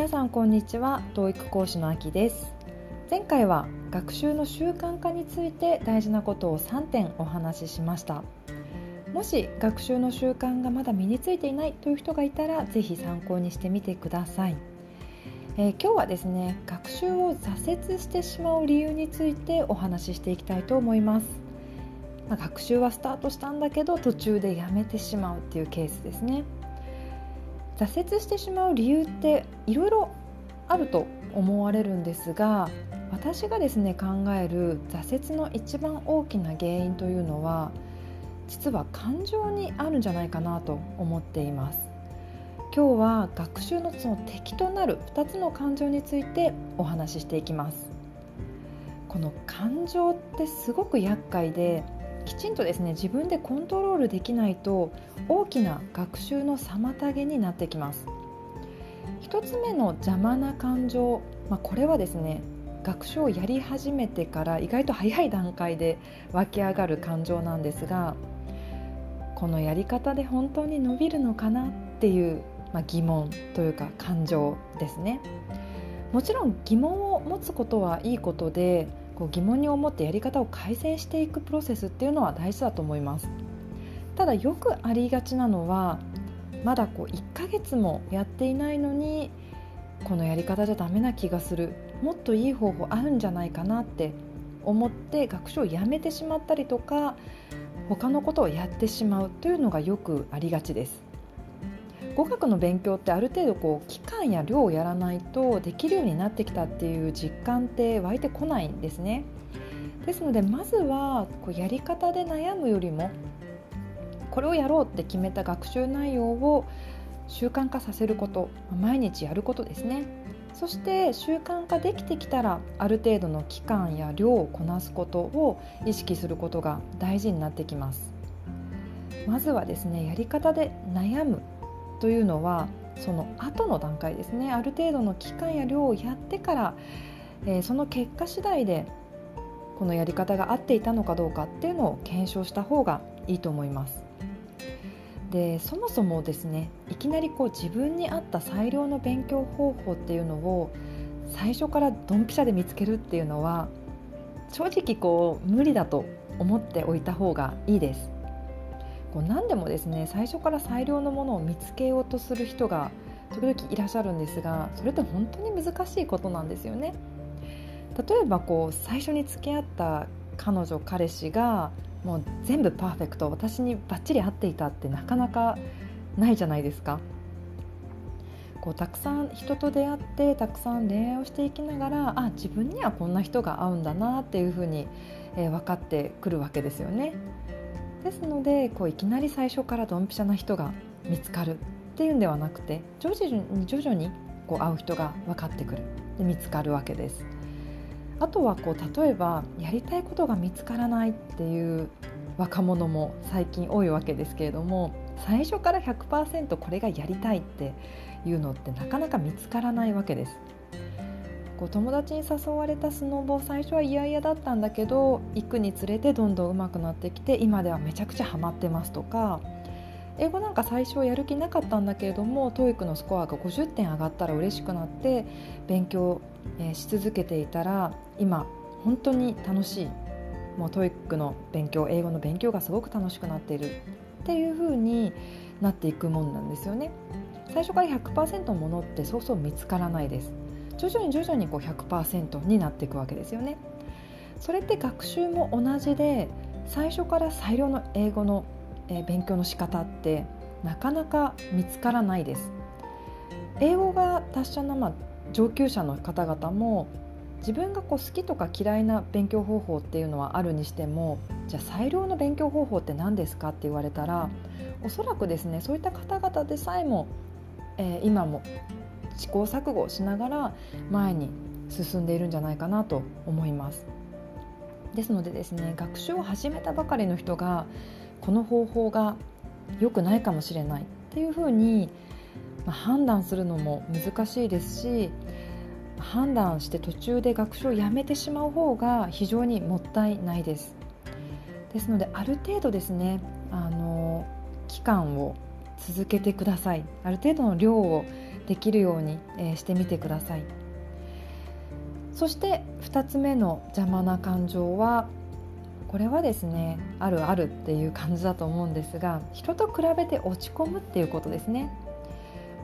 皆さんこんにちは。統育講師のあきです前回は学習の習慣化について大事なことを3点お話ししました。もし学習の習慣がまだ身についていないという人がいたらぜひ参考にしてみてください、えー、今日はですね学習を挫折してしまう理由についてお話ししていきたいと思います。まあ、学習はスタートしたんだけど途中でやめてしまうっていうケースですね。挫折してしまう理由っていろいろあると思われるんですが私がですね考える挫折の一番大きな原因というのは実は感情にあるんじゃないかなと思っています。今日は学習のその敵となる2つの感情についてお話ししていきます。この感情ってすごく厄介できちんとですね自分でコントロールできないと大きな学習の妨げになってきます。1つ目の邪魔な感情、まあ、これはですね学習をやり始めてから意外と早い段階で湧き上がる感情なんですがこのやり方で本当に伸びるのかなっていう、まあ、疑問というか感情ですね。もちろん疑問を持つことはいいことでこう疑問に思ってやり方を改善していくプロセスっていうのは大事だと思います。ただよくありがちなのはまだこう1ヶ月もやっていないのにこのやり方じゃダメな気がするもっといい方法あるんじゃないかなって思って学習をやめてしまったりとか他のことをやってしまうというのがよくありがちです。語学の勉強ってある程度こう期間や量をやらないとできるようになってきたっていう実感って湧いてこないんですね。ですのでまずはこうやり方で悩むよりもこれをやろうって決めた学習内容を習慣化させること毎日やることですねそして習慣化できてきたらある程度の期間や量をこなすことを意識することが大事になってきますまずはですねやり方で悩むというのはその後の段階ですねある程度の期間や量をやってから、えー、その結果次第でこのやり方が合っていたのかどうかっていうのを検証した方がいいと思います。でそもそもですねいきなりこう自分に合った最良の勉強方法っていうのを最初からドンピシャで見つけるっていうのは正直こう無理だと思っておいた方がいいです。こう何でもですね最初から最良のものを見つけようとする人が時々いらっしゃるんですがそれって本当に難しいことなんですよね。例えばこう最初に付き合った彼女彼氏がもう全部パーフェクト私にバッチリ合っていたってなかなかないじゃないですか。こうたくさん人と出会ってたくさん恋愛をしていきながらあ自分にはこんな人が合うんだなっていうふうに、えー、分かってくるわけですよね。ですのでこういきなり最初からドンピシャな人が見つかるっていうんではなくて徐々に徐々にこう会う人が分かってくるで見つかるわけです。あとはこう例えばやりたいことが見つからないっていう若者も最近多いわけですけれども最初から100%これがやりたいっていうのってなかなか見つからないわけです。こう友達に誘われたスノボ最初は嫌々だったんだけど行くにつれてどんどん上手くなってきて今ではめちゃくちゃハマってますとか英語なんか最初やる気なかったんだけれども TOEIC のスコアが50点上がったら嬉しくなって勉強、えし続けていたら今本当に楽しいもう TOEIC の勉強英語の勉強がすごく楽しくなっているっていう風になっていくもんなんですよね。最初から100%ものってそうそう見つからないです。徐々に徐々にこう100%になっていくわけですよね。それって学習も同じで最初から最良の英語の、え勉強の仕方ってなかなか見つからないです。英語が達者な、まあ、上級者の方々も自分がこう好きとか嫌いな勉強方法っていうのはあるにしてもじゃあ最良の勉強方法って何ですかって言われたらおそらくですねそういった方々でさえも、えー、今も試行錯誤しながら前に進んでいるんじゃないかなと思います。ですのでですね学習を始めたばかりの人がこの方法が良くないかもしれないっていうふうに、まあ、判断するのも難しいですし判断して途中で学習をやめてしまう方が非常にもったいないです。ですのである程度ですねあの期間を続けてくださいある程度の量をできるように、え、してみてください。そして2つ目の邪魔な感情はこれはですねあるあるっていう感じだと思うんですが人と比べて落ち込むっていうことですね。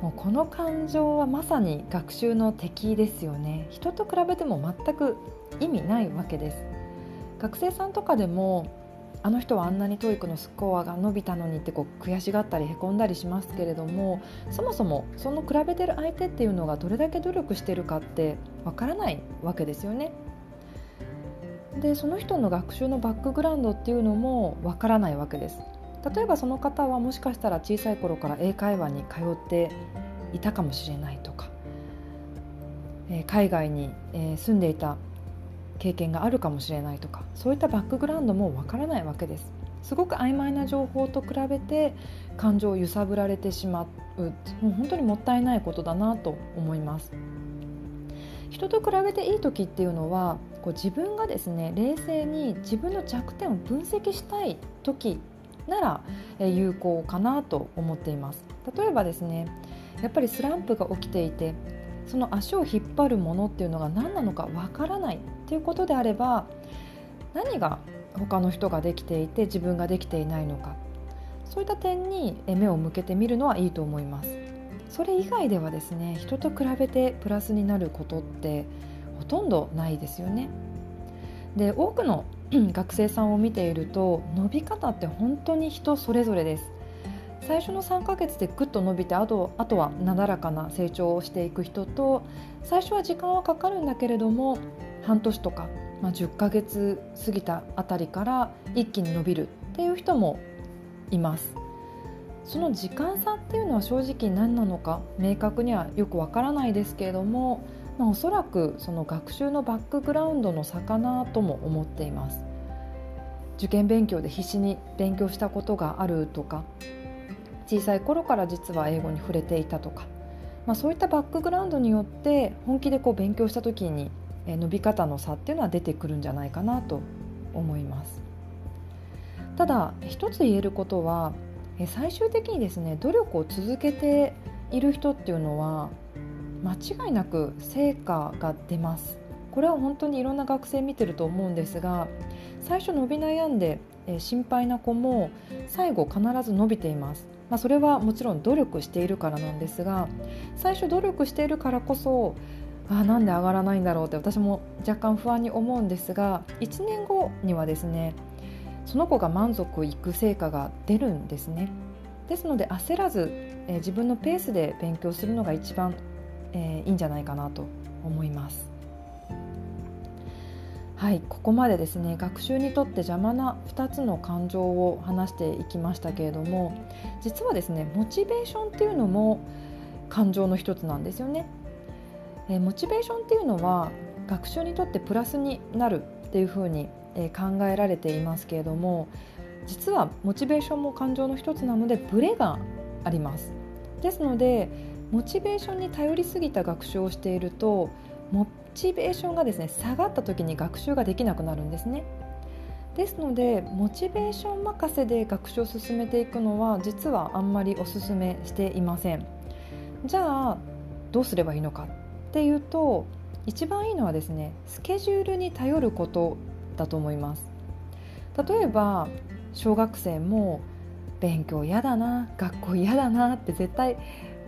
もうこの感情はまさに学習の敵ですよね。人と比べても全く意味ないわけです。学生さんとかでもあの人はあんなに TOEIC のスコアが伸びたのにってこう悔しがったりへこんだりしますけれどもそもそもその比べてる相手っていうのがどれだけ努力してるかってわからないわけですよね。でその人の学習のバックグラウンドっていうのもわからないわけです。例えばその方はもしかしたら小さい頃から英会話に通っていたかもしれないとか、え、海外に、え、住んでいた経験があるかもしれないとかそういったバックグラウンドもわからないわけです。すごく曖昧な情報と比べて感情を揺さぶられてしまう。もう本当にもったいないことだなと思います。人と比べていい時っていうのはこう自分がですね冷静に自分の弱点を分析したい時なら有効かなと思っています。例えばですねやっぱりスランプが起きていてその足を引っ張るものっていうのが何なのかわからないっていうことであれば何が他の人ができていて自分ができていないのかそういった点に目を向けてみるのはいいと思います。それ以外ではですね人と比べてプラスになることってほとんどないですよね。で多くの 学生さんを見ていると伸び方って本当に人それぞれです。最初の3ヶ月でぐっと伸びてあとあとはなだらかな成長をしていく人と最初は時間はかかるんだけれども半年とか、まあ、10ヶ月過ぎたあたりから一気に伸びるっていう人もいます。その時間差っていうのは正直何なのか明確にはよくわからないですけれども、まあ、おそらくその学習のバックグラウンドの差かなとも思っています。受験勉強で必死に勉強したことがあるとか小さい頃から実は英語に触れていたとか、まあ、そういったバックグラウンドによって本気でこう勉強した時に伸び方の差っていうのは出てくるんじゃないかなと思います。ただ一つ言えることは最終的にですね努力を続けている人っていうのは間違いなく成果が出ます。これは本当にいろんな学生見てると思うんですが最初伸び悩んで心配な子も最後必ず伸びています。まあ、それはもちろん努力しているからなんですが最初努力しているからこそあなんで上がらないんだろうって私も若干不安に思うんですが1年後にはですねその子が満足いく成果が出るんですね。ですので焦らず、えー、自分のペースで勉強するのが一番、えー、いいんじゃないかなと思います。はいここまでですね学習にとって邪魔な2つの感情を話していきましたけれども実はですねモチベーションっていうのも感情の一つなんですよね。えモチベーションっていうのは学習にとってプラスになるっていうふうに、え考えられていますけれども実はモチベーションも感情の一つなのでブレがあります。ですのでモチベーションに頼りすぎた学習をしているとモチベーションがですね下がった時に学習ができなくなるんですね。ですのでモチベーション任せで学習を進めていくのは実はあんまりおすすめしていません。じゃあどうすればいいのかっていうと一番いいのはですねスケジュールに頼ることだと思います。例えば小学生も勉強嫌だな学校嫌だなって絶対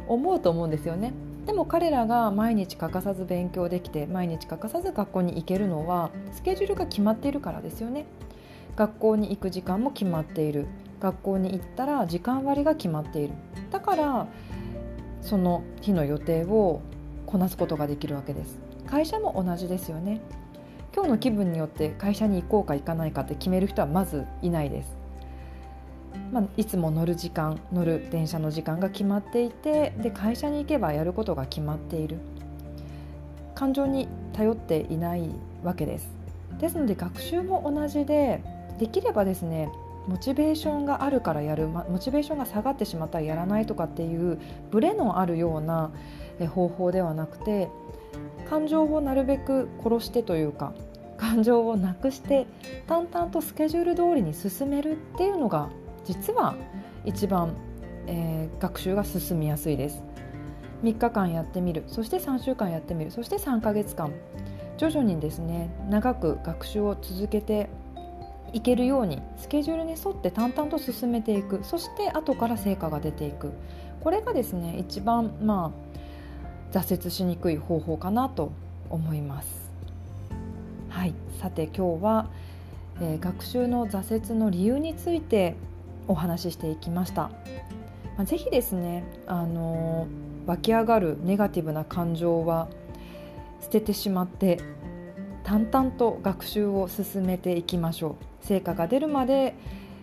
思うと思うんですよね。でも彼らが毎日欠かさず勉強できて毎日欠かさず学校に行けるのはスケジュールが決まっているからですよね。学校に行く時間も決まっている。学校に行ったら時間割が決まっている。だからその日の予定をこなすことができるわけです。会社も同じですよね。今日の気分によって会社に行こうか行かないかって決める人はまずいないです。まあ、いつも乗る時間乗る電車の時間が決まっていてで会社に行けばやることが決まっている。感情に頼っていないわけです。ですので学習も同じでできればですねモチベーションがあるからやるモチベーションが下がってしまったらやらないとかっていうブレのあるような方法ではなくて感情をなるべく殺してというか感情をなくして淡々とスケジュール通りに進めるっていうのが実は一番、えー、学習が進みやすいです。3日間やってみる。そして3週間やってみる。そして3ヶ月間。徐々にですね長く学習を続けていけるようにスケジュールに沿って淡々と進めていく。そして後から成果が出ていく。これがですね一番まあ挫折しにくい方法かなと思います。はい、さて今日は、えー、学習の挫折の理由についてお話ししていきました。まあ、ぜひですね、あの、湧き上がるネガティブな感情は捨ててしまって淡々と学習を進めていきましょう成果が出るまで、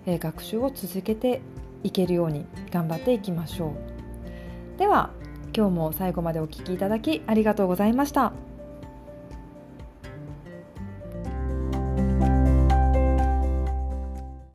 え、学習を続けていけるように頑張っていきましょうでは今日も最後までお聴きいただきありがとうございました。